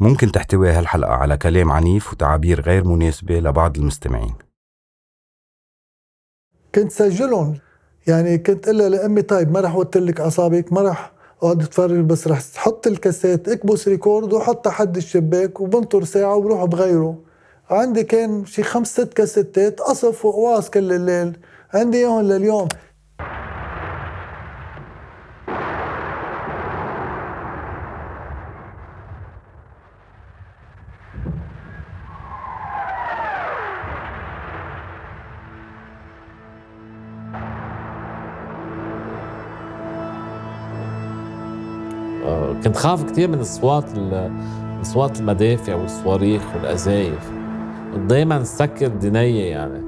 ممكن تحتوي هالحلقة على كلام عنيف وتعابير غير مناسبة لبعض المستمعين. كنت سجلهم. يعني كنت قلها لأمي طيب ما رح أوتر لك ما رح أقعد أتفرج بس رح تحط الكاسيت اكبس record وحطها حد الشباك وبنطر ساعة وبروح بغيره. عندي كان شي خمس ست كاسيتات قصف وقواص كل الليل. عندي إياهم لليوم. كنت خاف كثير من أصوات أصوات المدافع والصواريخ والقذايف دائما سكر دنية يعني.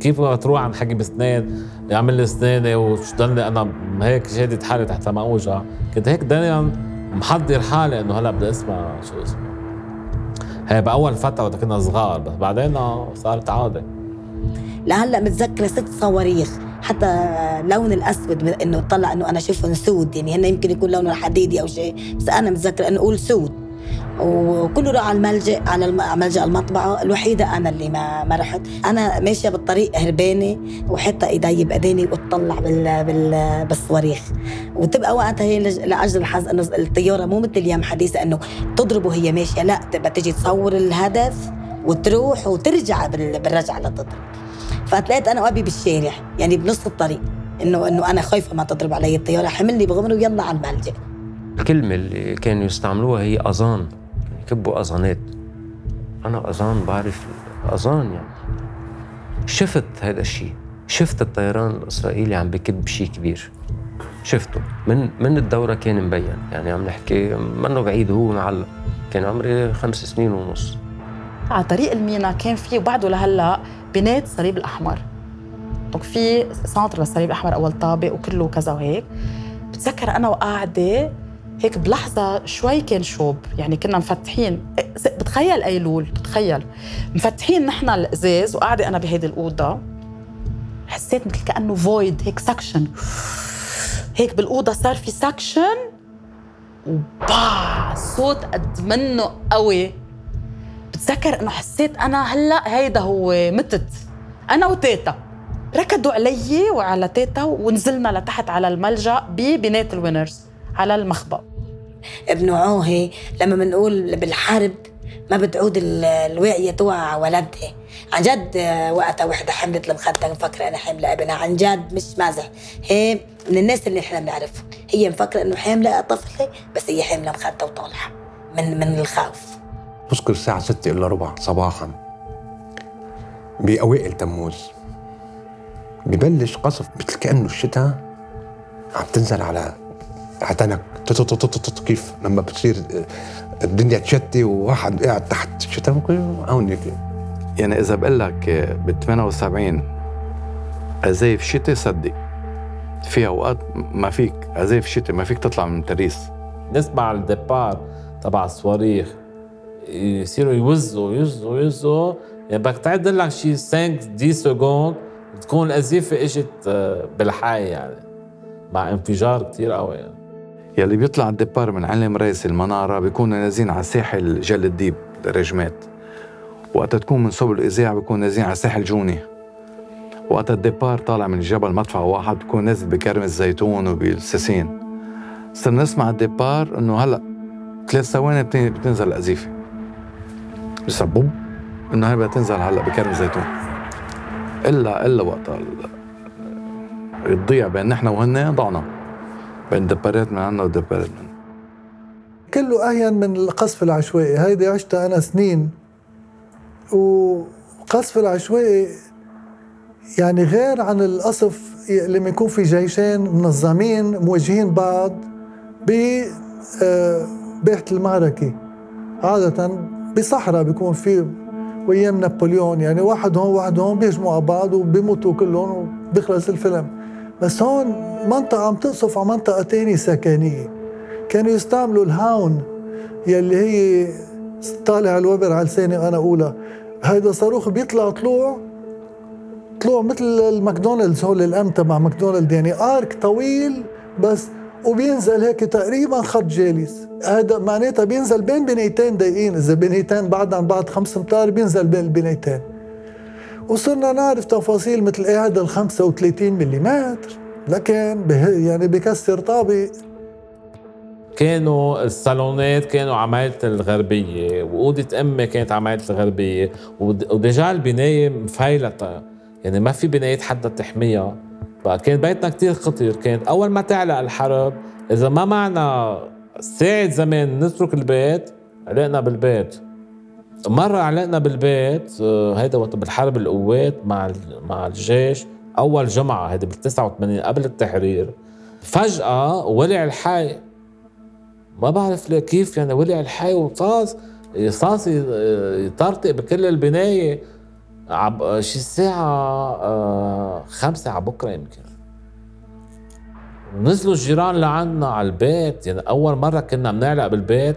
كيف ما تروح عند حكي بسنان؟ يعمل لي اسناني وتضلني أنا هيك شادد حالي تحت ما أوجع. كنت هيك دائما محضر حالي إنه هلأ بدي أسمع شو اسمه. هي بأول فترة وقت كنا صغار بس بعدين صارت عادة. لهلأ متذكرة ست صواريخ. حتى لون الأسود إنه طلع إنه أنا شوفهم سود يعني هن يمكن يكون لونه حديدي أو شيء بس أنا متذكرة إنه أقول سود. وكله راح على الملجأ على ملجأ المطبعة الوحيدة أنا اللي ما ما رحت. أنا ماشية بالطريق هربانة وحتى إيدي بأيديني وأطلع بال بال بالصواريخ. وتبقى وقتها هي لأجل الحظ إنه الطيارة مو مثل اليوم حديثة إنه تضرب وهي ماشية لا تبقى تجي تصور الهدف وتروح وترجع بالرجعة لتضرب. فتلاقيت أنا وأبي بالشارع يعني بنص الطريق. إنه إنه أنا خايفة ما تضرب علي الطيارة حملني بغمره ويلا على الملجأ. الكلمة اللي كانوا يستعملوها هي أزان. يكبوا أزانات. أنا أزان بعرف أذان يعني. شفت هذا الشيء. شفت الطيران الإسرائيلي عم بكب شيء كبير. شفته. من من الدورة كان مبين. يعني عم نحكي منه بعيد هو معلق كان عمري خمس سنين ونص. على طريق المينا كان في وبعده لهلأ بنات الصليب الأحمر. donc في centre للصليب الأحمر أول طابق وكله كذا وهيك. بتذكر أنا وقاعدة هيك بلحظة شوي كان شوب. يعني كنا مفتحين. بتخيل أيلول بتخيل. مفتحين نحن الإزاز وقاعدة أنا بهيدي الأوضة. حسيت مثل كأنه void هيك suction هيك بالأوضة صار في suction وبا صوت قد منه قوي. بتذكر انه حسيت أنا هلا هيدا هو متت. أنا وتيتا. ركضوا علي وعلى تيتا ونزلنا لتحت على الملجأ ببنات الوينرز على المخبأ. ابن عوهي لما بنقول بالحرب ما بتعود الواعية توعى على ولدها. عن جد وقتها وحدة حملت المخدة مفكرة أنا حاملة ابنها. عن جد مش مازح. هي من الناس اللي إحنا بنعرفهم. هي مفكرة إنه حاملة طفلة بس هي حاملة مخدة وطالعة من من الخوف. بذكر الساعة ستة إلا ربع صباحا. بأوائل تموز. ببلش قصف مثل كأنه الشتاء عم تنزل على عتنك. كيف لما بتصير الدنيا تشتي وواحد قاعد تحت الشتاء. هون يعني إذا بقول لك ب 78 قذايف شتاء صدق. في أوقات ما فيك قذايف شتاء ما فيك تطلع من تريس نسمع الدبار تبع الصواريخ. يصيروا يوزوا يوزوا يوزوا. يعني بدك تعد لك شي 5 10 second تكون القذيفه إجت آه، بالحي يعني مع انفجار كثير قوي يعني. يلي بيطلع ال départ من علم رئيس المنارة بيكونوا نازلين على ساحل جل الديب الرجمات. وقت تكون من سبل الإذاعة بيكون نازلين على ساحل جونيه وقت ال départ طالع من الجبل مدفع واحد بكون نازل بكرم الزيتون وبالساسين صرنا نسمع الدبار إنه هلأ ثلاث ثواني بتنزل القذيفه بسبب انه هي بدها تنزل هلأ بكرم زيتون. الا إلا وقت تضيع بين نحن وهن ضعنا. بين دبارات من عنا ودبارات من كله أهين من القصف العشوائي. هيدي عشتها أنا سنين. وقصف العشوائي يعني غير عن القصف لما يكون في جيشين منظمين مواجهين بعض ب آه، باحة المعركة. عادة بصحراء بيكون في وأيام نابليون يعني واحد هون واحد هون بيهجموا على بعض وبيموتوا كلهم وبيخلص الفيلم. بس هون منطقة عم تقصف على منطقة تانية سكنية. كانوا يستعملوا الهاون يلي هي طالع الوبر على لساني أنا اولى هيدا صاروخ بيطلع طلوع طلوع مثل الماكدونالدز هول ال M تبع ماكدونالد يعني arc طويل بس وبينزل هيك تقريبا خط جالس. هذا معناتها بينزل بين بنيتين ضيقين إذا بنيتين بعد عن بعض خمس أمتار بينزل بين البنيتين. وصرنا نعرف تفاصيل مثل إيه هذا ال 35 ملم لكن يعني بكسر طابق. كانوا الصالونات كانوا عمايلة الغربية وأوضة أمي كانت عمايلة الغربية ود- وديجا البناية مفيلطة يعني ما في بنايات حدا تحميها. بقى كان بيتنا كتير خطير. كانت أول ما تعلق الحرب إذا ما معنا ساعة زمان نترك البيت علقنا بالبيت. مرة علقنا بالبيت آه، هيدا وقت بالحرب القوات مع مع الجيش أول جمعة هيدا بال 89 قبل التحرير. فجأة ولع الحي. ما بعرف ليه كيف يعني ولع الحي وصاص صاص يطرطق بكل البناية. عب شي الساعة؟ آه، خمسة على بكرة يمكن. نزلوا الجيران لعنا على البيت يعني أول مرة كنا بنعلق بالبيت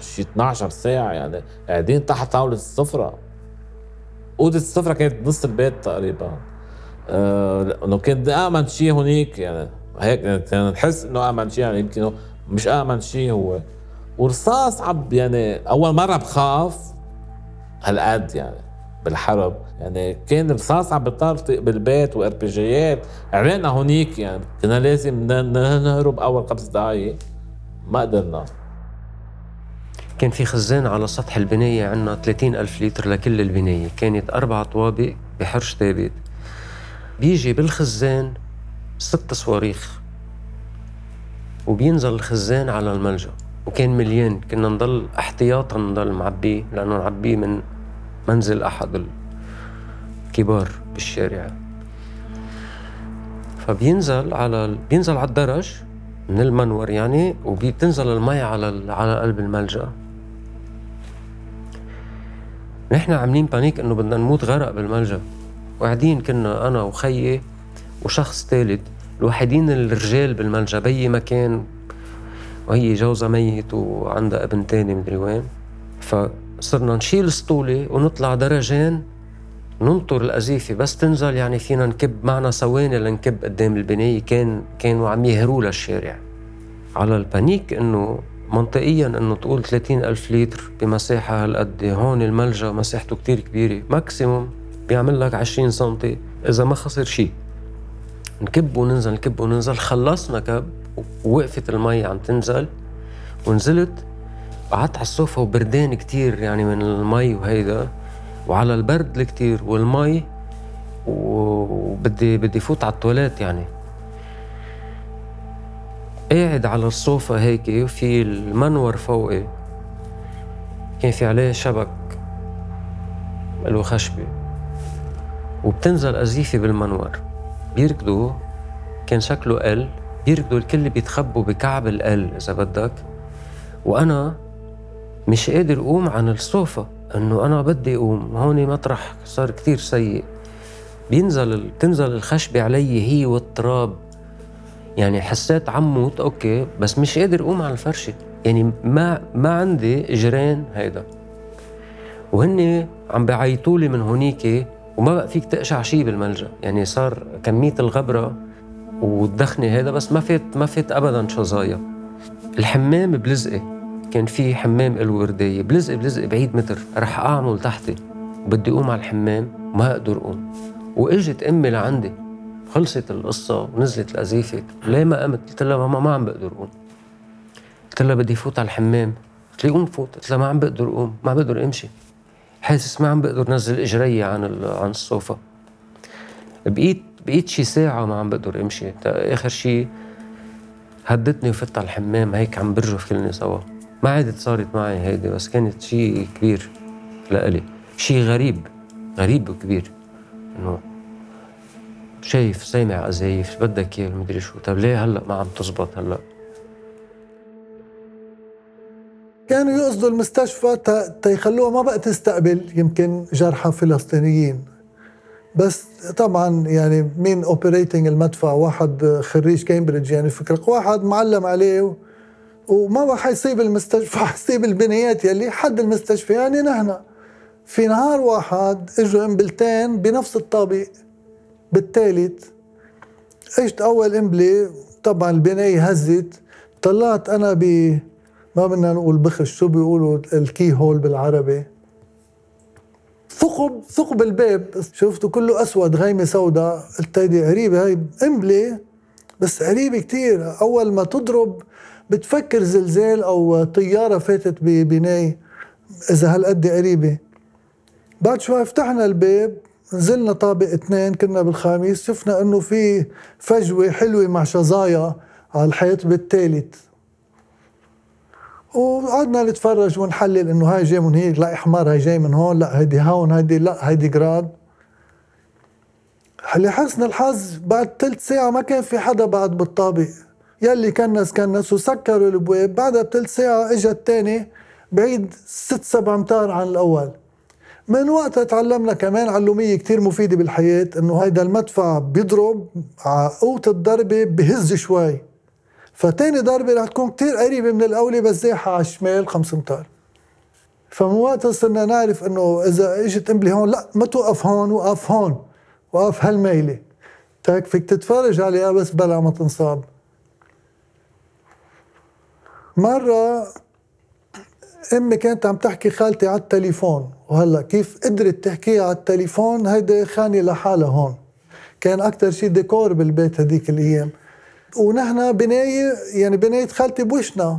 شي 12 ساعة يعني قاعدين تحت طاولة السفرة. أوضة السفرة كانت نص البيت تقريبا. آه، إنه كان آمن شيء هونيك يعني هيك يعني نحس إنه آمن شيء يعني يمكن مش آمن شيء هو. ورصاص عب يعني أول مرة بخاف هالقد يعني. بالحرب. يعني كان الرصاص عم بيطرطق بالبيت واربجيات علقنا هونيك يعني كنا لازم نهرب أول خمس دقائق ما قدرنا. كان في خزان على سطح البناية عنا 30 ألف لتر لكل البناية. كانت أربع طوابق بحرش ثابت. بيجي بالخزان ست صواريخ وبينزل الخزان على الملجأ. وكان مليان كنا نضل احتياطا نضل معبيه لأنه نعبيه من منزل أحد الكبار بالشارع فبينزل على. بينزل على الدرج من المنور يعني وبتنزل المي على. على قلب الملجأ نحن عاملين بانيك إنه بدنا نموت غرق بالملجأ وقاعدين كنا أنا وخيي وشخص ثالث الوحيدين الرجال بالملجأ بيي مكان وهي جوزها ميت وعندها ابن تاني مدري وين فصرنا نشيل سطولة ونطلع درجين ننطر القذيفة بس تنزل يعني فينا نكب معنا ثواني لنكب قدام البناية. كان كانوا عم يهروا للشارع. على ال panic إنه منطقيا إنه تقول 30 ألف لتر بمساحة هالقد. هون الملجأ مساحته كتير كبيرة. maximum بيعمل لك 20 سنتي إذا ما خسر شيء نكب وننزل نكب وننزل. خلصنا كب ووقفت المي عم تنزل ونزلت. قعدت على الصوفة وبردان كتير يعني من المي وهيدا وعلى البرد الكتير والمي وبدي بدي فوت على التواليت يعني. قاعد على الصوفة هيك وفي المنور فوقي كان في عليه شبك له خشبة وبتنزل قذيفة بالمنور. بيركضوا كان شكله ال بيركضوا الكل بيتخبوا بكعب ال إذا بدك. وأنا مش قادر أقوم عن الصوفة إنه أنا بدي أقوم. هون مطرح صار كتير سيء. بينزل بتنزل الخشبة علي هي والتراب. يعني حسيت عم موت أوكي بس مش قادر أقوم على الفرشة. يعني ما ما عندي اجرين هيدا. وهن عم بيعيطوا لي من هونيك وما بقى فيك تقشع شيء بالملجأ. يعني صار كمية الغبرة والدخنة هيدا بس ما فات ما فات ابدا شظايا الحمام بلزقه كان في حمام له وردايه بلزق بلزق بعيد متر. رح أعمل تحتي. بدي أقوم على الحمام ما أقدر أقوم. وإجت أمي لعندي. خلصت القصة ونزلت القذيفة ليه ما قمت؟ قلت لها ماما ما عم بقدر أقوم. قلت لها بدي فوت على الحمام. قلت لي قوم فوت. قلت لها ما عم بقدر أقوم. ما عم بقدر أمشي. حاسس ما عم بقدر نزل إجري عن عن الصوفة. بقيت بقيت شي ساعة ما عم بقدر أمشي. آخر شي هدتني وفت على الحمام. هيك عم برجف كلني سوا. ما عادت صارت معي هيدي بس كانت شي كبير لإلي شي غريب غريب وكبير. إنه شايف سامع قذايف بدك إياه مدري شو. طب ليه هلأ ما عم تزبط هلأ؟ كانوا يقصدوا المستشفى تيخلوها ما بقى تستقبل يمكن جرحى فلسطينيين. بس طبعا يعني مين operating المدفع؟ واحد خريج كامبريدج يعني فكرك واحد معلم عليه وما حيصيب المستشفى؟ حيصيب البنايات يلي حد المستشفى. يعني نحن في نهار واحد إجوا قنبلتين بنفس الطابق بالثالث اجت أول قنبله طبعا البناية هزت. طلعت أنا ب ما بدنا نقول بخش شو بيقولوا؟ الكي هول بالعربي. ثقب ثقب الباب. شفته كله أسود غيمة سوداء. قلت هيدي قريبة هي قنبله بس قريبة كتير. أول ما تضرب بتفكر زلزال أو طيارة فاتت ببنايه إذا هالقد قريبة. بعد شوي فتحنا الباب نزلنا طابق اثنين كنا بالخامس شفنا إنه في فجوة حلوة مع شظايا على الحيط بالثالث. وقعدنا نتفرج ونحلل إنه هاي جاي من هيك لا إحمر هاي جاي من هون لا هيدي هون هيدي لا هيدي جراد. لحسن الحظ بعد ثلث ساعة ما كان في حدا بعد بالطابق. يلي كنس كنس وسكروا الابواب بعدها بثلث ساعة اجى الثاني بعيد ست سبع أمتار عن الأول. من وقتها تعلمنا كمان علومية كتير مفيدة بالحياة إنه هيدا المدفع بيضرب قوة الضربة بهز شوي. فتاني ضربة رح تكون كتير قريبة من الأولى بس زاحة على الشمال خمس أمتار. فمن وقتها صرنا نعرف إنه إذا إجت قنبلة هون لا ما توقف هون وقف هون وقف هالميلة. تاك فيك تتفرج عليها بس بلا ما تنصاب. مرة أمي كانت عم تحكي خالتي على التليفون وهلأ كيف قدرت تحكيها على التليفون؟ هيدي خانة لحالها هون. كان أكثر شيء ديكور بالبيت هديك الأيام. ونحن بناية يعني بناية خالتي بوشنا.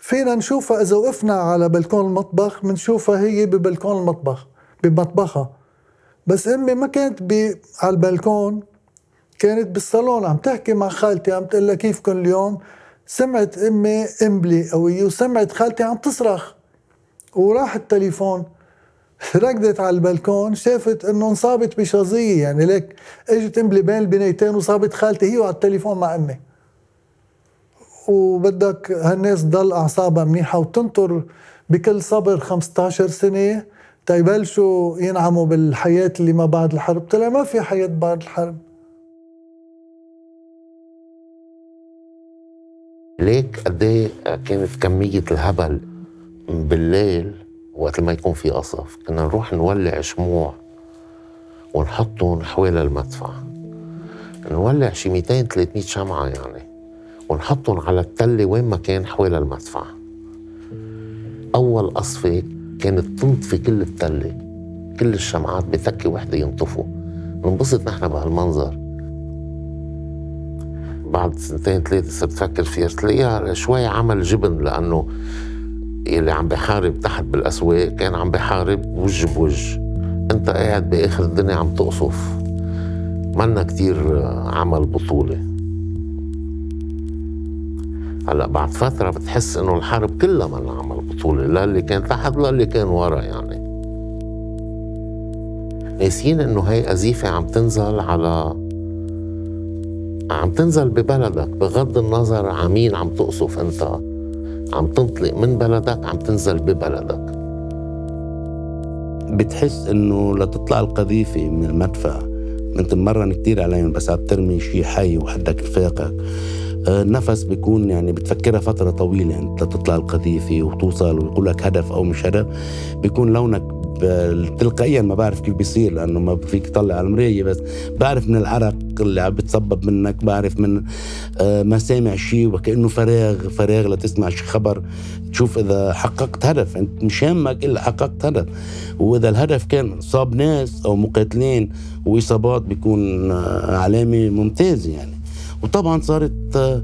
فينا نشوفها إذا وقفنا على بلكون المطبخ بنشوفها هي ببلكون المطبخ بمطبخها. بس أمي ما كانت على البلكون كانت بالصالون عم تحكي مع خالتي عم تقول لها كيفكم اليوم؟ سمعت أمي قنبله قوية وسمعت خالتي عم تصرخ. وراح التليفون ركضت على البلكون شافت إنه انصابت بشظية. يعني ليك إجت قنبله بين البنايتين وصابت خالتي هي وعلى التليفون مع أمي. وبدك هالناس تضل أعصابها منيحة وتنطر بكل صبر 15 سنة. تيبلشوا ينعموا بالحياة اللي ما بعد الحرب. طلع ما في حياة بعد الحرب. ليك قد إيه كانت كمية الهبل بالليل وقت ما يكون في قصف؟ كنا نروح نولع شموع ونحطهم حوالي المدفع. نولع شي 200 300 شمعة يعني. ونحطهم على التلة وين ما كان حوالي المدفع. أول قصفة كانت تنطفي كل التلة. كل الشمعات بتكة وحدة ينطفوا. ننبسط نحن بهالمنظر. بعد سنتين ثلاثة صرت فكر فيها تلاقيها شوي عمل جبن لأنه اللي عم بحارب تحت بالأسواق كان عم بحارب وجه بوجه أنت قاعد بآخر الدنيا عم تقصف. منا كتير عمل بطولة. هلأ بعد فترة بتحس إنه الحرب كلها منا عمل بطولة لا اللي كان تحت لا اللي كان ورا يعني. ناسيين إنه هي أزيفة عم تنزل على عم تنزل ببلدك بغض النظر عن مين عم تقصف انت. عم تنطلق من بلدك عم تنزل ببلدك. بتحس إنه لتطلع القذيفة من المدفع انت مرن كتير عليهم بس عم ترمي شيء حي وحدك رفاقك النفس بيكون يعني بتفكرها فترة طويلة يعني لتطلع القذيفة وتوصل ويقول لك هدف أو مش هدف. بيكون لونك تلقائيا ما بعرف كيف بيصير لأنه ما فيك تطلع على المراية بس بعرف من العرق اللي عم بتصبب منك بعرف من آه، ما سامع شيء وكأنه فراغ فراغ لتسمع شي خبر. تشوف إذا حققت هدف أنت مش همك إلا حققت هدف. وإذا الهدف كان صاب ناس أو مقاتلين وإصابات بيكون آه، علامة ممتازة يعني. وطبعا صارت آه،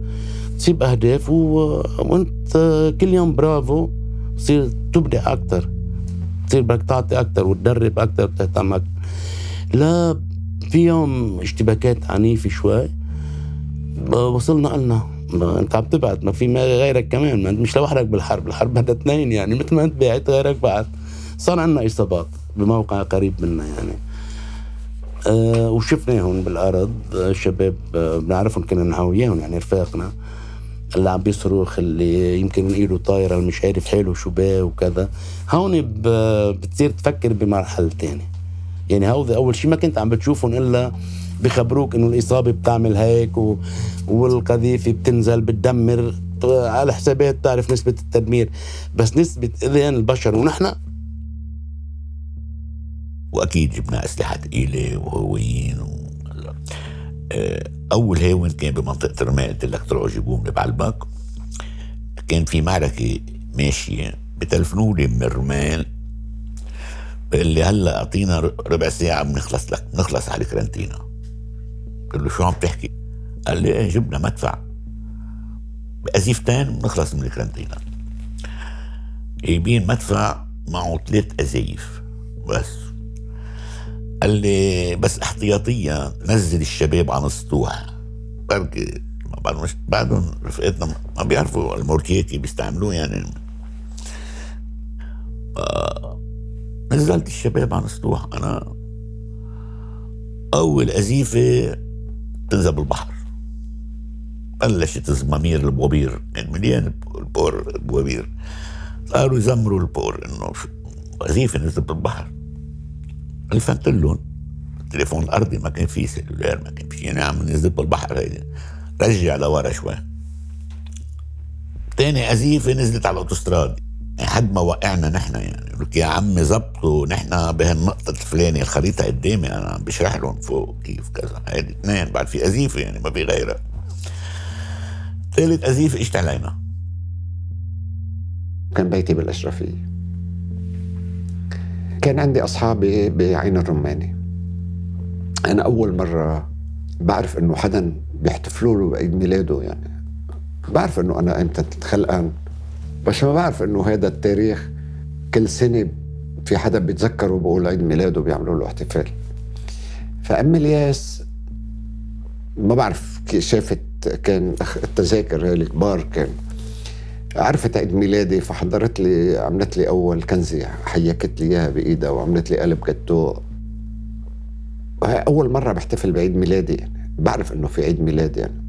تصيب أهداف وأنت كل يوم برافو تصير تبدع أكثر تصير بدك تعطي أكثر وتدرب أكثر وتهتم أكثر لا في يوم اشتباكات عنيفة شوي. وصلنا قلنا انت عم تبعت ما في غيرك كمان ما انت مش لوحدك بالحرب الحرب بدها اثنين يعني مثل ما انت بعت غيرك بعت صار عندنا اصابات بموقع قريب منا يعني. أه وشفناهم بالأرض الشباب أه بنعرفهم كنا نحاوياهم يعني رفاقنا. اللي عم بيصرخ اللي يمكن إيده طايرة اللي مش عارف حاله شو باه وكذا. هون بتصير تفكر بمرحلة تانية. يعني هودي أول شيء ما كنت عم بتشوفهم إلا بخبروك إنه الإصابة بتعمل هيك و... والقذيفة بتنزل بتدمر. على حسابات تعرف نسبة التدمير بس نسبة اذان البشر ونحن. وأكيد جبنا أسلحة ثقيله وهويين و... أول هاون كان بمنطقة رمال قلت لك طلعوا جيبوه من بعلبك كان في معركة ماشية بتلفنوا لي من رمال بقول لي هلا أعطينا ربع ساعة بنخلص لك بنخلص على الكرنتينا قلت له شو عم تحكي؟ قال لي إيه جبنا مدفع. بأزيفتين بنخلص من الكرنتينا جايبين مدفع معه ثلاث أزايف. بس. قال لي بس احتياطيا نزل الشباب عن السطوح. بركي بعدهم رفقتنا ما بيعرفوا ال walkie-talkie بيستعملوه يعني. آه نزلت الشباب عن السطوح. أنا أول قذيفة تنزل بالبحر. بلشت الزمامير البوابير. كان مليان البور البوابير. صاروا يزمروا البور إنه قذيفه نزلت بالبحر. الفنت لهم. التليفون الأرضي ما كان فيه سيلولار ما كان في يعني عم نزلت بالبحر هيدي. رجع لورا شوي. تاني أزيفة نزلت على الأوتوستراد. يعني حد ما وقعنا نحن يعني. لك يا عمي زبطوا نحن بهالنقطة الفلانية الخريطة قدامي أنا عم بشرح لهم فوق كيف كذا. هيدي اثنين بعد في أزيفة يعني ما في غيرها. ثالث أزيفة اجت علينا كان بيتي بالأشرفية. كان عندي أصحابي بعين الرماني. أنا أول مرة بعرف إنه حدا بيحتفلوا له بعيد ميلاده يعني. بعرف إنه أنا إمتى خلقان بس ما بعرف إنه هذا التاريخ كل سنة في حدا بيتذكره بقول عيد ميلاده بيعملوا له احتفال. فأم الياس ما بعرف كيف شافت كان التذاكر هي الكبار كان. عرفت عيد ميلادي فحضرت لي عملت لي أول كنزة حيكت لي إياها بإيدها وعملت لي قلب جاتو. وهي أول مرة بحتفل بعيد ميلادي يعني. بعرف إنه في عيد ميلاد يعني.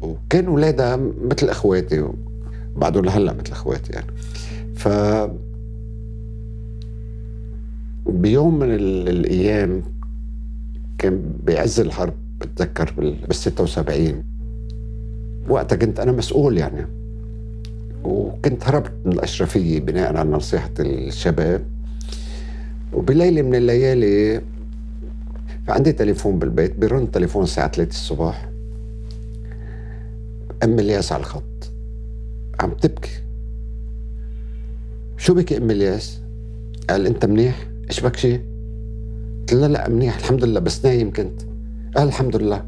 وكان ولادها مثل إخواتي بعدهم لهلا مثل اخواتي يعني. ف بيوم من الأيام كان بعز الحرب بتذكر بال 76 وقتها كنت أنا مسؤول يعني. وكنت هربت من الأشرفية بناء على نصيحة الشباب. وبليلة من الليالي عندي تليفون بالبيت بيرن تليفون الساعة 3 الصبح أم الياس على الخط. عم تبكي شو بكي أم إلياس؟ قال أنت منيح؟ إيش بك شيء؟ قلت له لا منيح الحمد لله بس نايم كنت قال الحمد لله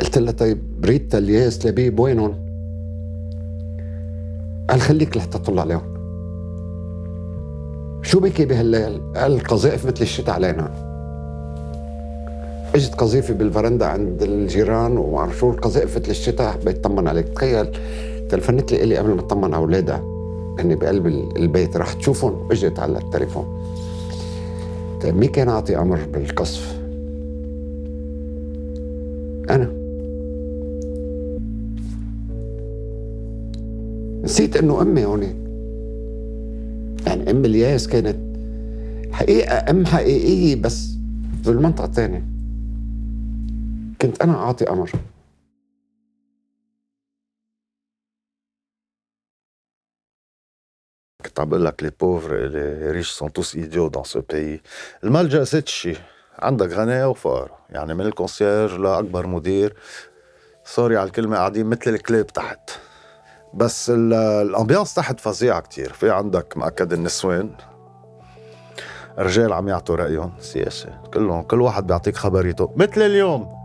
قلت له طيب ريتا إلياس لبيب وينهم؟ قال خليك لحتى تطل عليهم شو بكي بهالليل؟ قال القذائف مثل الشتاء علينا إجت قذيفة بالفرندا عند الجيران وما شو القذائف مثل الشتاء حبيت طمن عليك تخيل تلفنت لي إلي قبل ما تطمن أولادها. هني بقلب البيت رح تشوفهم. اجت على التليفون. طيب مين كان اعطي أمر بالقصف؟ أنا. نسيت إنه أمي هون. يعني أم الياس كانت حقيقة أم حقيقية بس بالمنطقة الثانية. كنت أنا اعطي أمر. عم بقول لك les pauvres les riches sont tous égaux dans ce pays الملجا ست شي عندك غناية وفقر يعني من ال concierge لاكبر مدير sorry على الكلمة قاعدين مثل الكلاب تحت بس ال ambiance تحت فظيعه كتير في عندك مأكد النسوان رجال عم يعطوا رايهم سياسه كلهم كل واحد بيعطيك خبريته مثل اليوم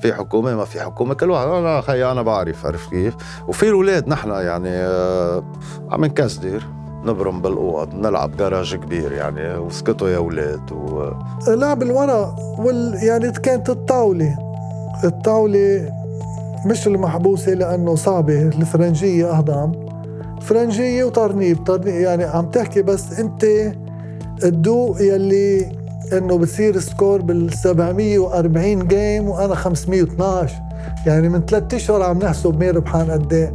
في حكومة ما في حكومة كل واحد أنا خي أنا بعرف عرفت كيف. وفي الاولاد نحن يعني آه، عم نكسدر نبرم بالأوض نلعب جراج كبير يعني واسكتوا يا أولاد و... لعب الورق وال يعني كانت الطاولة. الطاولة مش المحبوسة لأنه صعبة الفرنجية أهضم. فرنجية وطرنيب طرنيب يعني عم تحكي بس أنت الدوق يلي إنه بتصير score بال 740 game وأنا 512 يعني من ثلاث أشهر عم نحسب مين ربحان قد إيه.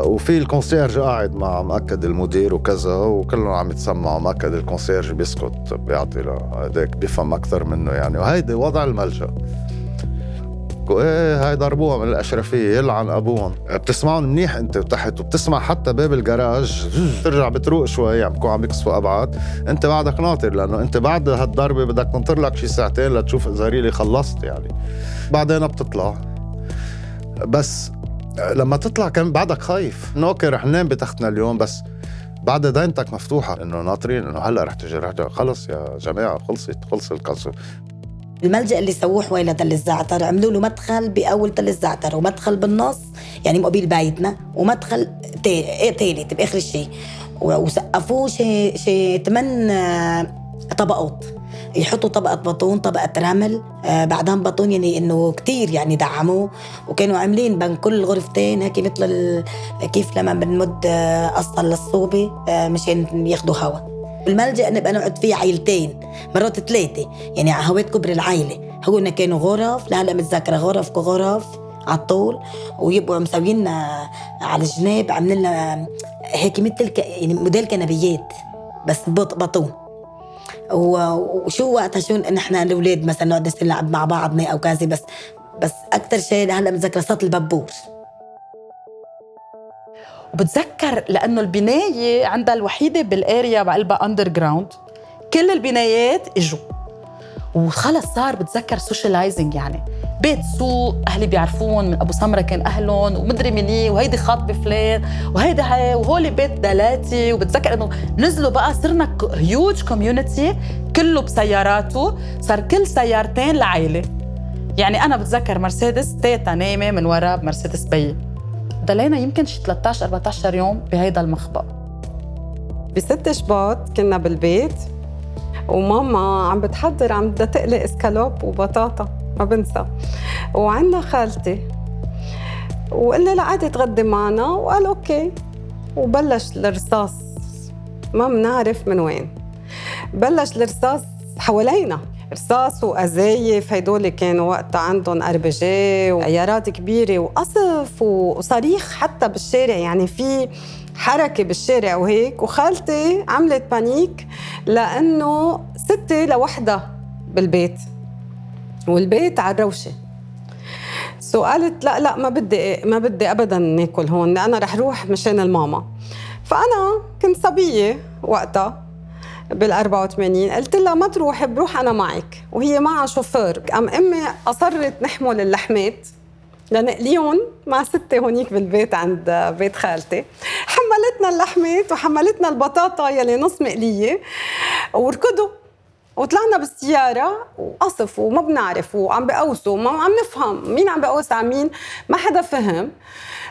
وفي ال concierge قاعد مع مأكد المدير وكذا وكلهم عم يتسمعوا مأكد ال concierge بيسكت بيعطي له هذاك بيفهم أكثر منه يعني. وهيدي وضع الملجأ. بيحكوا إيه هاي ضربوها من الاشرفيه يلعن أبوهم. بتسمعهم منيح أنت تحت وبتسمع حتى باب الجراج. بترجع بتروق شوي عم بكون عم يقصفوا أبعد. أنت بعدك ناطر لأنه أنت بعد هالضربة بدك تنطر لك شي ساعتين لتشوف إذا really خلصت يعني. بعدين بتطلع. بس لما تطلع كان بعدك خايف. إنه أوكي رح ننام بتختنا اليوم بس بعد دينتك مفتوحة. إنه ناطرين إنه هلأ رح تجي رح تجي. خلص يا جماعة خلصت خلص القصف الملجأ اللي سووه حوالي تل الزعتر عملوا له مدخل بأول تل الزعتر ومدخل بالنص يعني مقابل بيتنا ومدخل ثالث بآخر الشيء. وسقفوه شي شي ثمان آه، طبقات. يحطوا طبقة بطون طبقة رمل آه بعدين بطون يعني إنه كتير يعني دعموه. وكانوا عاملين بين كل غرفتين هيك مثل كيف لما بنمد آه اسطل للصوبة آه مشان ياخدوا هوا. بالملجأ نبقى نقعد فيه عيلتين مرات ثلاثة يعني هوات كبر العيلة. هو كانوا غرف لهلا متذكرة غرف كغرف على الطول ويبقوا مسويين على الجناب عاملين لنا هيك مثل ك... يعني موديل كنبيات بس بطون. وشو وقتها شو نحن الأولاد مثلا نقعد نلعب مع بعضنا أو كذا بس بس أكثر شيء هلا متذكرة صوت الببور وبتذكر لأنه البناية عندها الوحيدة بال area بقلبها underground كل البنايات إجوا. وخلص صار بتذكر socializing يعني. بيت سوق أهلي بيعرفون من أبو سمرة كان أهلهم ومدري مني وهيدي خاطبه فلان وهيدي هي وهول بيت دلاتي. وبتذكر إنه نزلوا بقى صرنا huge community كله بسياراته. صار كل سيارتين لعائلة. يعني أنا بتذكر مرسيدس تيتا نايمة من ورا بمرسيدس بيي ضلينا يمكن شي 13 14 يوم بهيدا المخبأ. بست شباط كنا بالبيت وماما عم بتحضر عم بدها تقلي إسكالوب وبطاطا ما بنسى. وعندنا خالتي. وقال لي لقعدي تغدي معنا. وقال okay. وبلش الرصاص ما بنعرف من وين. بلش الرصاص حوالينا. رصاص وقذايف هدول كانوا وقتها عندهم RPG وعيارات كبيرة وقصف وصريخ حتى بالشارع. يعني في حركة بالشارع وهيك وخالتي عملت panic لأنه ستي لوحدها بالبيت والبيت على الروشة. so قالت لا لا ما بدي ما بدي ابدا ناكل هون أنا رح روح مشان الماما. فأنا كنت صبية وقتها بال 84 قلت لها ما تروحي بروح أنا معك. وهي معها شوفير. قام أمي أصرت نحمل اللحمات لنقليهم مع ستي هونيك بالبيت عند بيت خالتي. حملتنا اللحمات وحملتنا البطاطا يلي نص مقلية وركضوا. وطلعنا بالسيارة وقصف وما بنعرف وعم بقوسوا. وما عم نفهم مين عم بقوس على مين. ما حدا فهم.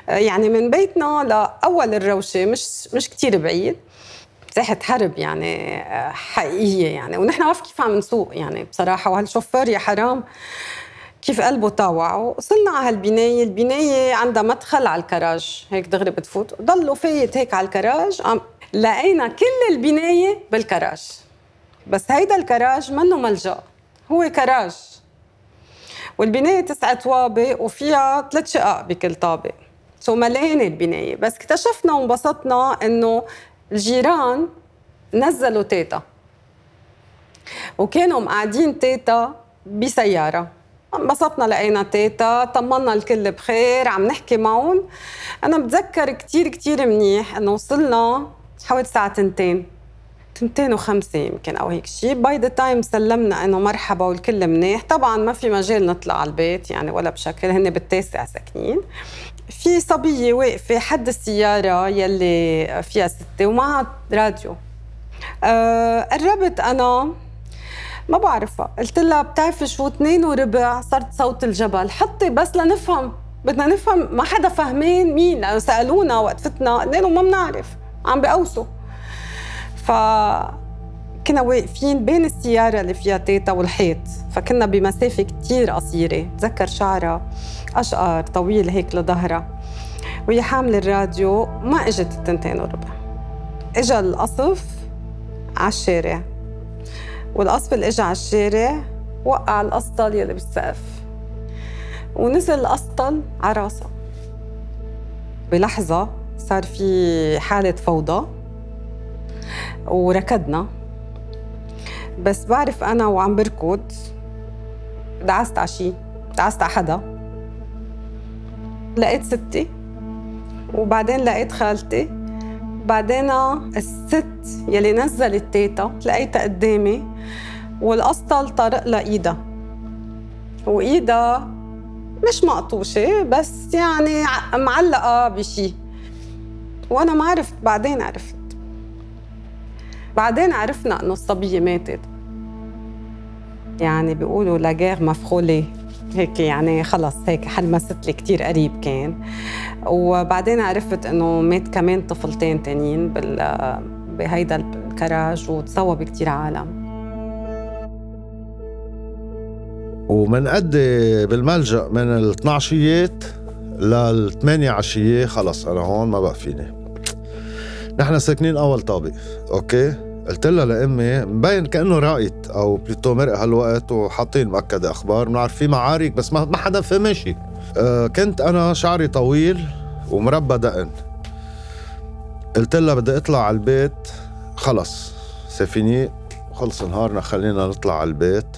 يعني من بيتنا لأول الروشة مش مش كتير بعيد. ساحة حرب يعني حقيقية يعني. ونحن في كيف عم نسوق يعني بصراحة وهالشوفير يا حرام كيف قلبه طاوع. وصلنا على هالبناية البناية عندها مدخل على الكراج هيك دغري بتفوت. ضلوا فايت هيك على الكراج لقينا كل البناية بالكراج. بس هيدا الكراج منه ملجأ هو كراج. والبناية تسعة طوابق وفيها ثلاث شقق بكل طابق. so مليانة البناية. بس اكتشفنا وانبسطنا إنه الجيران نزلوا تيتا. وكانوا مقعدين تيتا بسيارة. انبسطنا لقينا تيتا طمنا الكل بخير عم نحكي معهم. أنا بتذكر كتير كتير منيح إنه وصلنا حوالي الساعة تنتين. تنتين وخمسة يمكن أو هيك شيء by the time سلمنا إنه مرحبا والكل منيح. طبعا ما في مجال نطلع على البيت يعني ولا بشكل هن بالتاسع ساكنين. في صبية واقفة حد السيارة يلي فيها ستي ومعها راديو. أه قربت أنا ما بعرفها. قلت لها بتعرفي شو؟ اثنين وربع صارت صوت الجبل. حطي بس لنفهم بدنا نفهم ما حدا فاهمين مين لأنه سألونا وقت فتنا قلنا ما بنعرف عم بقوسوا ف كنا واقفين بين السيارة اللي فيها تيتا والحيط فكنا بمسافة كتير قصيرة. تذكر شعرها؟ أشقر طويل هيك لظهرها. وهي حاملة الراديو ما إجت التنتين وربع. إجا القصف على الشارع. والقصف اللي اجى على الشارع وقع القسطل يلي بالسقف. ونزل القسطل على راسها. بلحظة صار في حالة فوضى وركضنا. بس بعرف أنا وعم بركض دعست على شيء دعست على حدا. لقيت ستي وبعدين لقيت خالتي. بعدين الست يلي نزلت تيتا لقيتها قدامي والقسطل طرق لإيدها وإيدها مش مقطوشة بس يعني معلقة بشي. وأنا ما عرفت بعدين عرفت. بعدين عرفنا إنه الصبية ماتت. يعني بيقولوا لاجير مفخولة. هيك يعني خلص هيك حلمست لي كثير قريب كان. وبعدين عرفت إنه مات كمان طفلتين تانيين بال بهيدا الكراج وتصوب كثير عالم. ومنأدي بالملجأ من ال 12 لل 8 عشية خلص أنا هون ما بقى فيني. نحن ساكنين أول طابق okay؟ قلت لها لأمي مبين كأنه راقت أو بليتو مرق هالوقت وحاطين مؤكد أخبار بنعرف في معارك بس ما حدا فهم شيء أه كنت أنا شعري طويل ومربى دقن. قلت لها بدي أطلع على البيت. خلص سفيني خلص نهارنا خلينا نطلع على البيت.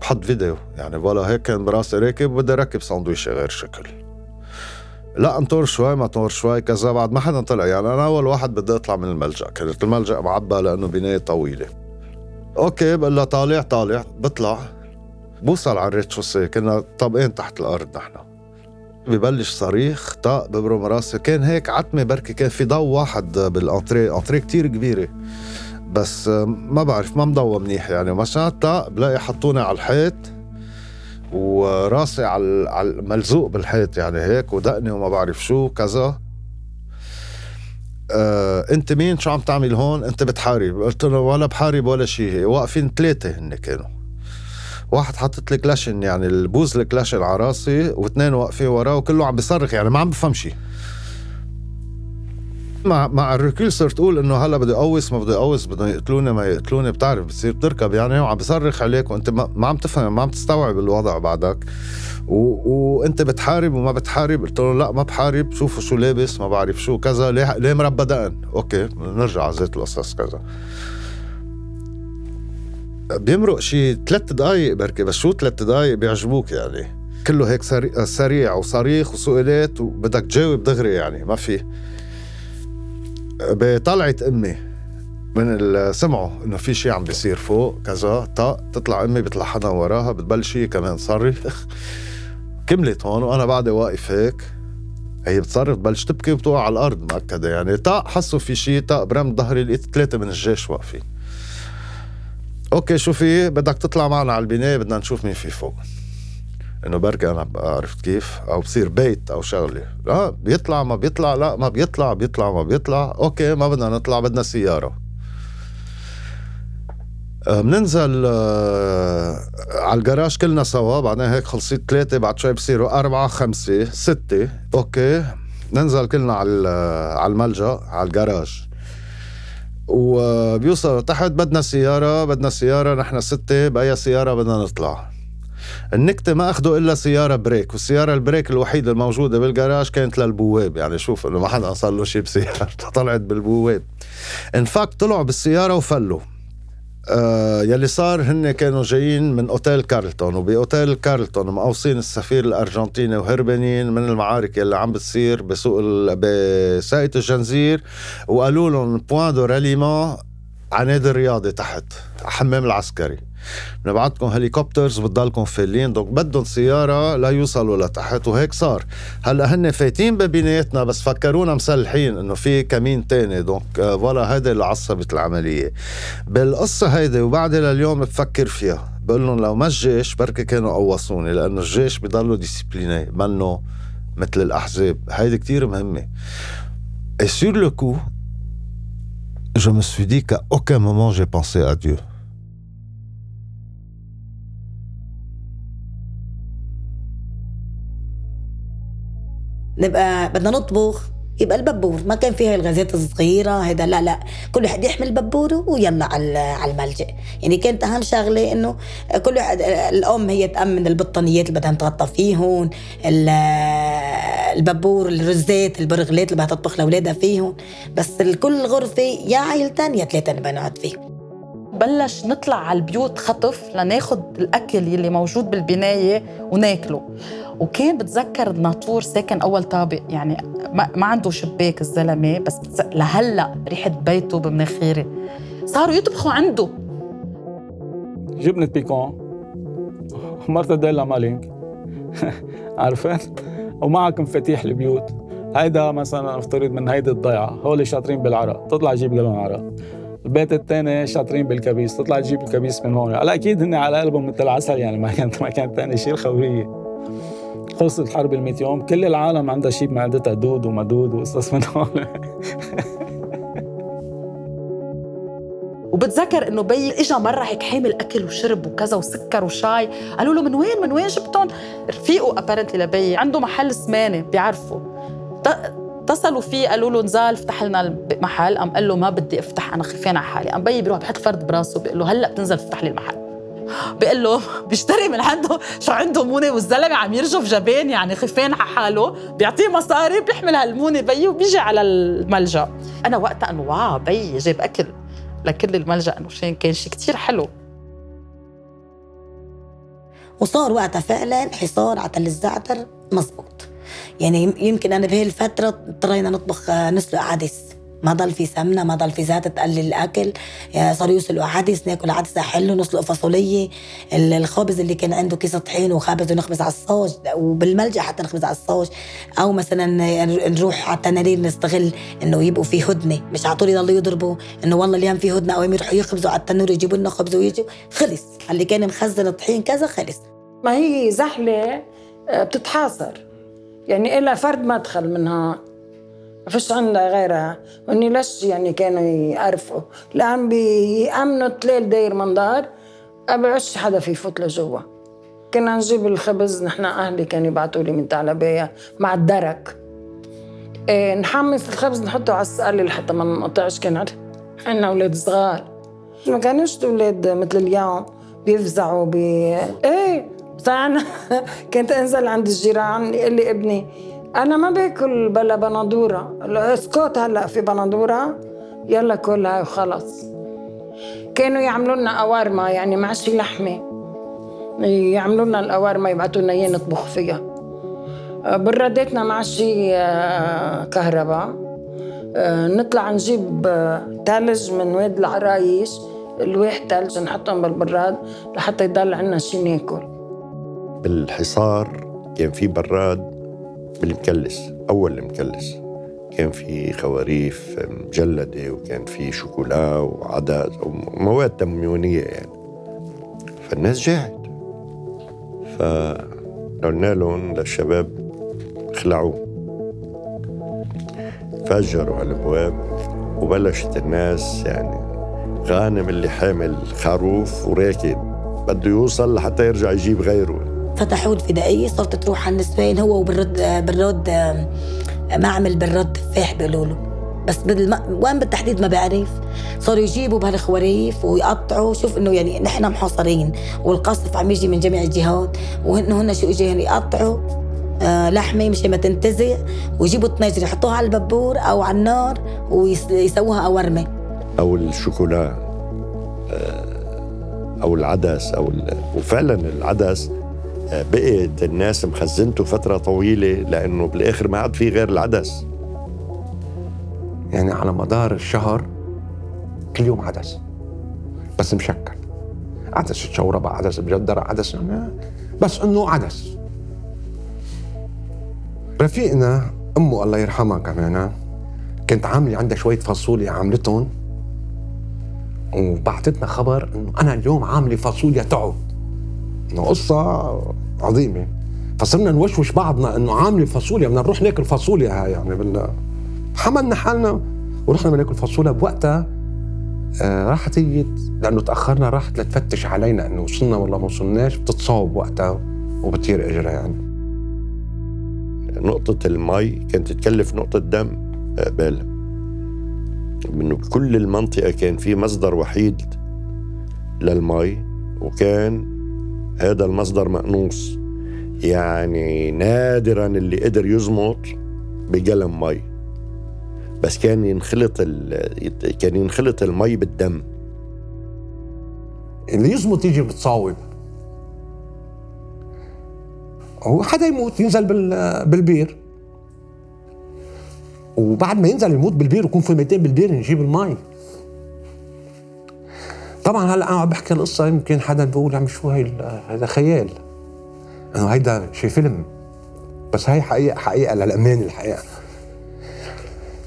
بحط فيديو يعني ولا هيك كان براسي راكب وبدي ركب ساندويشة غير شكل. لا انطر شوي ما انطر شوي كذا بعد ما حدا طلع. يعني أنا أول واحد بدي أطلع من الملجأ كانت الملجأ معبى لأنه بناية طويلة. أوكي بقول لها طالع طالع بطلع. بوصل على ال rez-de-chaussée كنا طابقين تحت الأرض نحن. ببلش صريخ طاق ببرم راسي. كان هيك عتمة بركي كان في ضو واحد بال entrée entrée كتير كبيرة. بس ما بعرف ما مضوى منيح يعني. مشان طاق بلاقي حطوني على الحيط. وراسي على على ملزوق بالحيط يعني هيك ودقني وما بعرف شو كذا. آه، انت مين؟ شو عم تعمل هون؟ انت بتحارب. قلت له ولا بحارب ولا شيء واقفين ثلاثة هن كانوا. واحد حاطط لي كلاشن يعني البوز الكلاشن على راسي واثنين واقفين وراه وكله عم بيصرخ يعني ما عم بفهم شيء مع مع ال recul صرت أقول إنه هلا بدي اقوس ما بدي اقوس بدهم يقتلوني ما يقتلوني بتعرف بتصير بتركب يعني وعم بصرخ عليك وأنت ما عم تفهم ما عم تستوعب الوضع بعدك. و... وأنت بتحارب وما بتحارب قلت له لا ما بحارب شوفوا شو لابس ما بعرف شو كذا ليه ليه مربى دقن okay نرجع على زيت القصص كذا. بيمرق شي ثلاث دقايق بركي بس شو ثلاث دقايق بيعجبوك يعني. كله هيك سريع وصريخ وسؤالات وبدك تجاوب دغري يعني ما في. بطلعة أمي من سمعوا إنه في شيء عم بيصير فوق كذا طق تطلع أمي بيطلع حدا وراها بتبلش هي كمان تصرخ كملت هون وأنا بعدي واقف هيك. هي بتصرخ بتبلش تبكي وبتوقع على الأرض مأكدة يعني. طق حسوا في شيء طق برمت ظهري لقيت ثلاثة من الجيش واقفين. okay شو في؟ بدك تطلع معنا على البناية بدنا نشوف مين في فوق. إنه بركي أنا عرفت كيف؟ أو بصير بيت أو شغلة. لا بيطلع ما بيطلع لا ما بيطلع بيطلع ما بيطلع. okay ما بدنا نطلع بدنا سيارة. بننزل آه على الجراج كلنا سوا. بعدين هيك خلصيت ثلاثة بعد شوي بصيروا أربعة خمسة ستة. okay ننزل كلنا على على الملجأ على الجراج. وبيوصل تحت بدنا سيارة بدنا سيارة نحن ستة بأي سيارة بدنا نطلع. النكتة ما أخذوا إلا سيارة break والسيارة ال break الوحيدة الموجودة بالجراج كانت للبواب. يعني شوف إنه ما حدا صار له شيء بسيارة طلعت بالبواب. enfin طلعوا بالسيارة وفلوا. آه يلي صار هن كانوا جايين من أوتيل كارلتون وبأوتيل كارلتون مقوصين السفير الأرجنتيني وهربانين من المعارك يلي عم بتصير بسوق بساقية الجنزير وقالوا لهم point de ralliement على نادي الرياضي تحت حمام العسكري. بنبعتكم helicopters بتضلكم فالين donc بدهم سيارة لا يوصلوا لتحت وهيك صار. هلأ هن فايتين ببنايتنا بس فكرونا مسلحين إنه في كمين تاني. donc voilà هيدا اللي عصبت العملية. بالقصة هيدي وبعد لليوم بفكر فيها. بقول لهم لو ما الجيش بركي كانوا قوصوني لأنه الجيش بضلوا disciplinés منه مثل الأحزاب. هيدي كتير مهمة. Sur le coup, je me suis dit qu'à aucun moment j'ai pensé à Dieu. نبقى بدنا نطبخ يبقى الببور. ما كان فيها الغازات الصغيرة هذا لا لا. كل واحد يحمل ببوره ويلا على الملجأ. يعني كانت أهم شغلة إنه كل واحد الأم هي تأمن البطانيات اللي بدها تغطى فيهم الببور الرزات البرغلات اللي بدها تطبخ لأولادها فيهم بس كل غرفة يا عائلتين يا ثلاثة نبقى فيهم. بلش نطلع على البيوت خطف لناخد الأكل يلي موجود بالبناية وناكله. وكان بتذكر الناطور ساكن أول طابق يعني ما, عنده شباك الزلمة بس بتز... لهلأ ريحة بيته بمناخيري. صاروا يطبخوا عنده. جبنة بيكون. مرتديلا مالينك عرفت؟ ومعك مفاتيح البيوت. هيدا مثلا افترض من هيدي الضيعة. هول شاطرين بالعرق تطلع تجيب جالون عرق البيت الثاني شاطرين بالكبيس تطلع تجيب الكبيس من هون. هلا أكيد هن على قلبهم مثل العسل يعني ما كانت ما كانت ثاني شيء الخوريه خلصت الحرب ال يوم كل العالم عندها شيء بمعدتها دود ومدود وقصص من هون. وبتذكر إنه بي اجى مرة هيك حامل أكل وشرب وكذا وسكر وشاي. قالوا له من وين من وين جبتهم؟ رفيقه ابارنتلي لبي عنده محل سمانة بيعرفوا اتصلوا فيه قالوا له نزال افتح لنا المحل. قام قال له ما بدي افتح أنا خفيان على حالي. قام بيي بيروح بحط فرد براسه بيقول له هلأ بتنزل تفتح لي المحل. بيقول له بيشتري من عنده. شو عنده مونة والزلمه عم يرجف جبان يعني خفان على حاله. بيعطيه مصاري بيحمل هالمونة بيي وبيجي على الملجأ. أنا وقتها إنه واو بيي جاب أكل لكل الملجأ إنه شين كان شيء كتير حلو. وصار وقتها فعلا حصار على تل الزعتر مزبوط يعني يمكن أنا بهي الفترة اضطرينا نطبخ آه، نسلق عدس. ما ضل في سمنة ما ضل في زيت تقلل الأكل. صاروا يسلقوا عدس ناكل عدس حلو نسلق فاصولية. الخبز اللي كان عنده كيس طحين وخبز ونخبز على الصاج وبالملجأ حتى نخبز على الصاج أو مثلا نروح على التنانير نستغل إنه يبقوا في هدنة. مش على طول يضلوا يضربوا إنه والله اليوم في هدنة أو يروحوا يخبزوا على التنور يجيبوا لنا خبز ويجوا خلص. اللي كان مخزن الطحين كذا خلص. ما هي زحله آه، بتتحاصر. يعني إلا فرد مدخل منها. ما فيش عندها غيرها. وإني ليش يعني كانوا يعرفوا؟ لأن بيأمنوا تليل داير منظار أبعش حدا في يفوت لجوا كنا نجيب الخبز نحن أهلي كانوا يبعتوا لي من تعلبية مع الدرك. إيه نحمص الخبز نحطه على السقالة لحتى ما نقطعش كان عندنا أولاد صغار. ما كانوش أولاد مثل اليوم. بيفزعوا بي إيه فأنا كنت أنزل عند الجيران يقول لي ابني أنا ما باكل بلا بندورة. اسكت هلأ في بندورة. يلا كلها وخلص. كانوا يعملوا لنا قوارما يعني مع شي لحمة. يعملوا لنا القوارما يبعتوا لنا إياه نطبخ فيها. برادتنا مع شي آه، كهرباء. آه، نطلع نجيب ثلج آه، من واد العرايش. الواح ثلج نحطهم بالبراد لحتى يضل عنا شي ناكل. بالحصار كان في براد بالمكلس أول المكلس. كان في خواريف مجلدة وكان في شوكولا وعدس ومواد تموينية يعني. فالناس جاعت. فقلنا لهم للشباب اخلعوه. فجروا على الابواب وبلشت الناس يعني غانم اللي حامل خروف وراكد بده يوصل لحتى يرجع يجيب غيره. فتحوا الفدائية صارت تروح على النسوان هو وبالرد بالرد معمل بالرد تفاح بيقولوا له بس بالم... وين بالتحديد ما بعرف. صاروا يجيبوا بهالخواريف ويقطعوا. شوف إنه يعني نحن محاصرين والقصف عم يجي من جميع الجهات. وهن هن شو يعني يقطعوا آه لحمة مشان ما تنتزع ويجيبوا الطنجره يحطوها على البابور أو على النار ويسووها قورمه أو الشوكولا آه أو العدس أو وفعلا العدس بقيت الناس مخزنته فترة طويلة لأنه بالآخر ما عاد في غير العدس. يعني على مدار الشهر كل يوم عدس بس مشكل. عدس الشوربة عدس مجدرة عدس بس إنه عدس. رفيقنا أمه الله يرحمها كمان كانت عاملة عندها شوية فاصوليا عاملتهم وبعتتنا خبر إنه أنا اليوم عاملة فاصوليا تعب. إنه قصة عظيمة. فصرنا نوشوش بعضنا إنه عامله فاصوليا بدنا نروح ناكل فاصوليا يعني بال حملنا حالنا ورحنا بناكل فاصوليا. بوقتها آه راحت هي لأنه تأخرنا راحت لتفتش علينا إنه وصلنا ولا ما وصلناش بتتصاوب وقتها وبتطير إجرها يعني. نقطة المي كانت تكلف نقطة دم قبالها إنه بكل المنطقة كان في مصدر وحيد للمي وكان هذا المصدر مأنوس. يعني نادرا اللي قدر يزمط بقلم مي. بس كان ينخلط كان ينخلط المي بالدم. اللي يزمط يجي بتصاوب. هو حدا يموت ينزل بال- بالبير. وبعد ما ينزل يموت بالبير ويكون في 200 بالبير نجيب المي. طبعا هلا أنا عم بحكي القصة يمكن حدا بيقول عم شو هي هذا خيال. إنه هيدا شي فيلم. بس هي حقيقه حقيقة للامان الحقيقة.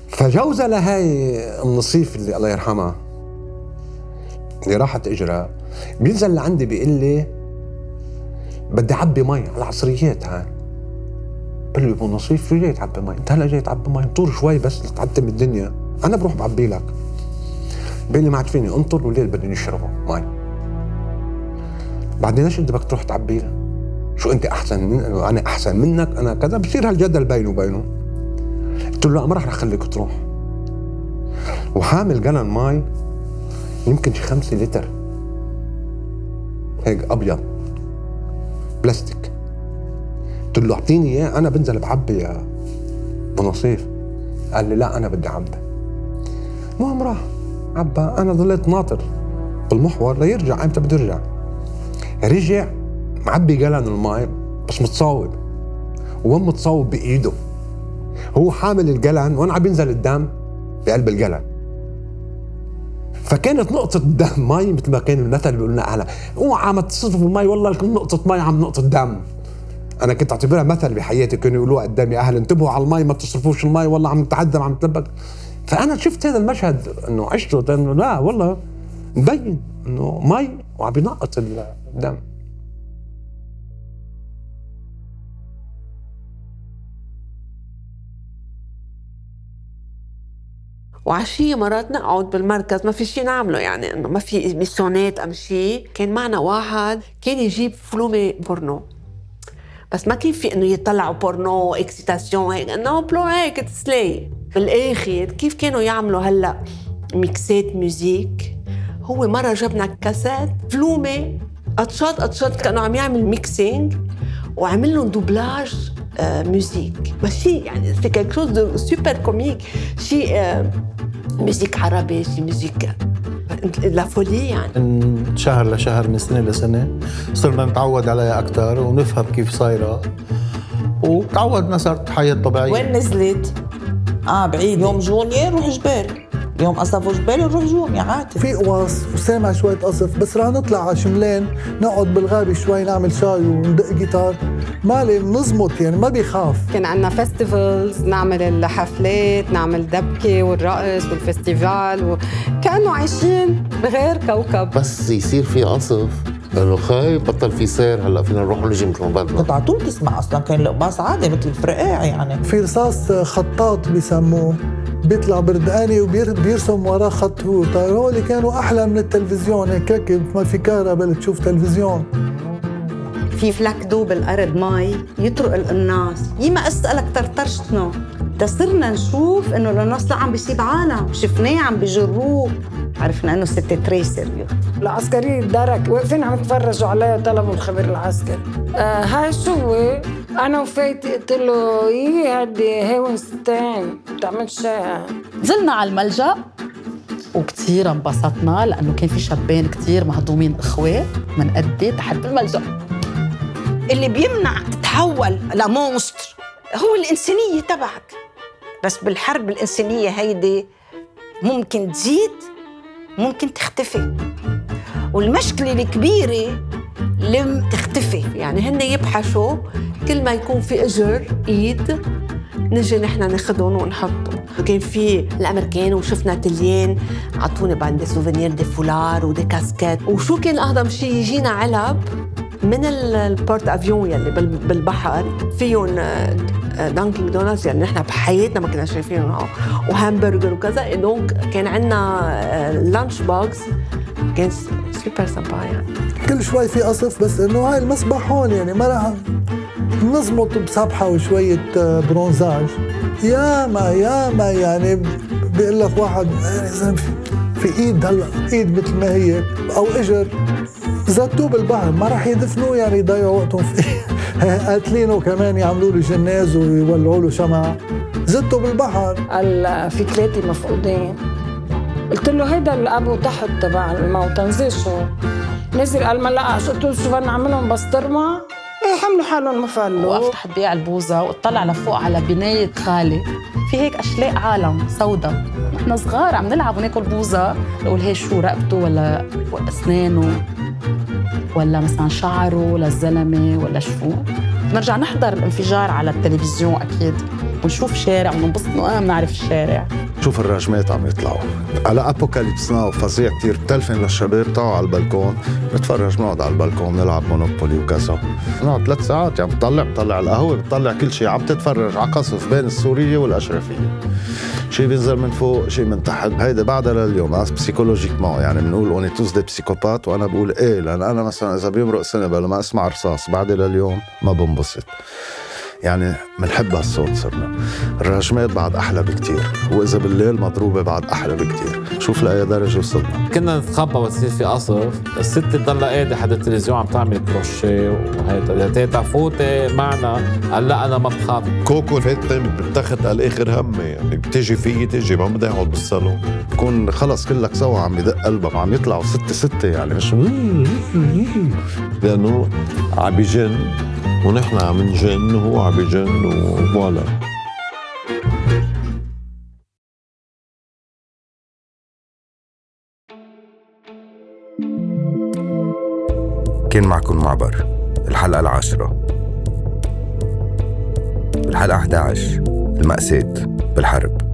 فجوزة لهاي النصيف اللي الله يرحمها اللي راحت اجرى بينزل لعندي بيقول لي بدي أعبي مي على العصريات هاي. بقول له نصيف شو جاي تعبي مي؟ انت هلا جاي تعبي مي؟ انطر شوي بس لتعتم الدنيا أنا بروح بعبي لك. بيقول لي ما عاد فيني؟ انطر والليل بدي نشربه. مي. بعدين ليش بدك تروح تعبي؟ شو انت احسن من أنا احسن منك؟ أنا كذا. بصير هالجدل بينه وبينه. قلت له لا ما راح اخليك تروح. وحامل جلن مي. يمكن شي خمسة لتر. هيك أبيض. بلاستيك. قلت له أعطيني إياه. أنا بنزل بعبي يا بنصيف قال لي لا أنا بدي اعبي المهم راح. عبى أنا ضليت ناطر بالمحور ليرجع. إمتى بده يرجع. رجع معبي جلن المي بس متصاوب. وهم متصاوب؟ بإيده. هو حامل الجلن وأنا عم ينزل الدم بقلب الجلن فكانت نقطة دم مي مثل ما كان المثل بيقول لنا أهلا اوعى ما تصرفوا المي والله كل نقطة مي عم نقطة دم. أنا كنت أعتبرها مثل بحياتي. كانوا يقولوها قدامي أهل انتبهوا على المي ما تصرفوش المي والله عم نتعذب عم نتلبك فأنا شفت هذا المشهد إنه عشته إنه لا والله مبين إنه مي وعم بينقط الدم. وعشية مرات نقعد بالمركز ما في شيء نعمله يعني إنه ما في mission ات أم شيء كان معنا واحد كان يجيب فلومة بورنو بس ما كان في إنه يطلعوا بورنو اكسيتاسيون هيك؟ إنه بلو هيك تسلي بالآخر كيف كانوا يعملوا هلأ ميكسات ميوزيك؟ هو مرة جبنا كاسات فلومة قطشات قطشات كانوا عم يعمل ميكسينج وعمل لهم دوبلاج آه موزيك ماشي يعني سي كيك شوز دو سوبر كوميك شي آه موزيك عربي شي موزيك لا فولي يعني. من شهر لشهر من سنة لسنة صرنا نتعود عليها أكثر ونفهم كيف صايرة. وتعودنا صارت حياة طبيعية. وين نزلت؟ آه بعيد. يوم جوني نروح جبال يوم قصفوا جبال نروح جوني عادي في قواص وسامع شوية قصف بس رح نطلع على شملين نقعد بالغابة شوي نعمل شاي وندق جيتار. مالي نزمط يعني ما بيخاف. كان عندنا festivals نعمل الحفلات نعمل دبكة والرقص وال festival وكأنه عايشين بغير كوكب. بس يصير في قصف. انه خاي بطل في سير هلأ فينا نروح ونجي مثل ما بدنا. كنت على طول تسمع أصلا كان القباص عادي مثل الفرقاع يعني. في رصاص خطاط بيسموه بيطلع بردقاني وبيرسم وراه خط هو طيب هول كانوا أحلى من التلفزيون. هيك ركب ما في كهرباء تشوف تلفزيون. في فلك دو بالارض مي يطرق القناص. يما أسألك طرطرشتنا صرنا نشوف إنه القناص لا عم بيسيب عالم. شفناه عم بيجروه عرفنا إنه ستة تري سيريو. العسكري درك واقفين عم يتفرجوا عليا طلبوا الخبير العسكري؟ آه هاي شو؟ أنا وفايتي قلت له يي هدي هيون ستين؟ بتعمل شاي نزلنا على الملجأ. وكتير انبسطنا لأنه كان في شابين كتير مهضومين إخوات من قدي تحت بالملجأ اللي بيمنع تتحول لمونستر هو الإنسانية تبعك. بس بالحرب الإنسانية هيدي ممكن تزيد ممكن تختفي. والمشكلة الكبيرة لم تختفي. يعني هن يبحثوا كل ما يكون في أجر إيد نجي نحن ناخذهم ونحطهم. كان في الأمريكان وشفنا تليان عطوني بعد des souvenirs des foulards و des casquettes وشو كان اهضم شيء يجينا علب من ال porte-avions يلي بالبحر. فيهم Dunkin' Donuts يعني نحن بحياتنا ما كنا شايفينهم. وهامبرجر وكذا. donc كان عندنا lunch box كان super sympa يعني. كل شوي في قصف بس إنه هاي المسبح هون يعني ما رح نزمط بسبحة وشوية bronzage. ياما ياما يعني بيقول لك واحد زلمه في إيد هلأ إيد مثل ما هي أو إجر. زتوه بالبحر ما راح يدفنوه يعني يضيعوا وقتهم فيه قاتلينه كمان يعملوا له جناز ويولعوا له شمعة. زتوا بالبحر. قال في ثلاثة مفقودين. قلت له هيدا الابو تحت تبع الموتى نزل شو نزل قال ما لا قلت له شو بدنا نعملهم؟ بسطرمه إيه حملوا حالهم ما فلوا وقفت بيع البوزة واطلع لفوق على بناية خالي. في هيك أشلاء عالم سودا نحن صغار عم نلعب وناكل بوزة. نقول هي شو رقبته ولا أسنانه؟ ولا مثلا شعره للزلمة ولا شو؟ نرجع نحضر الانفجار على التلفزيون أكيد. ونشوف شارع وننبسط إنه أنا بنعرف الشارع. شوف الرجمات عم يطلعوا. على أبوكاليبس ناو فظيع كتير. بتلفن للشباب تعوا على البلكون. نتفرج نقعد على البلكون نلعب مونوبولي وكذا. نقعد ثلاث ساعات يعني بتطلع بتطلع القهوة بتطلع كل شيء عم تتفرج على قصف بين السورية والأشرفية. شيء بينزل من فوق شيء من تحت. هيدا بعدها لليوم. psychologiquement يعني بنقول on est tous des psychopathes وأنا بقول إيه لأن أنا مثلا إذا بيمرق سنة بلا ما أسمع رصاص بعدها لليوم ما بنبسط. يعني بنحب هالصوت صرنا. الرجمات بعد أحلى بكتير وإذا بالليل مضروبة بعد أحلى بكتير. شوف لأي درجة وصلنا. كنا نتخبى بس يصير في قصف الست تضلها قاعدة حد التلفزيون عم تعمل كروشيه وهيدا. تيتا فوتي معنا قال لا أنا ما بخاف. كوكو فاتن بالتخت على الآخر همي يعني. بتيجي فيي تيجي ما بدي أقعد بالصالون. بكون خلص كلك سوا عم يدق قلبك عم يطلعوا ستة ستة يعني. مش لأنه عم بيجن ونحن عم نجن وهو عم بيجن وفوالا كان معكم معبر الحلقة العاشرة. الحلقة 11 المأساة بالحرب.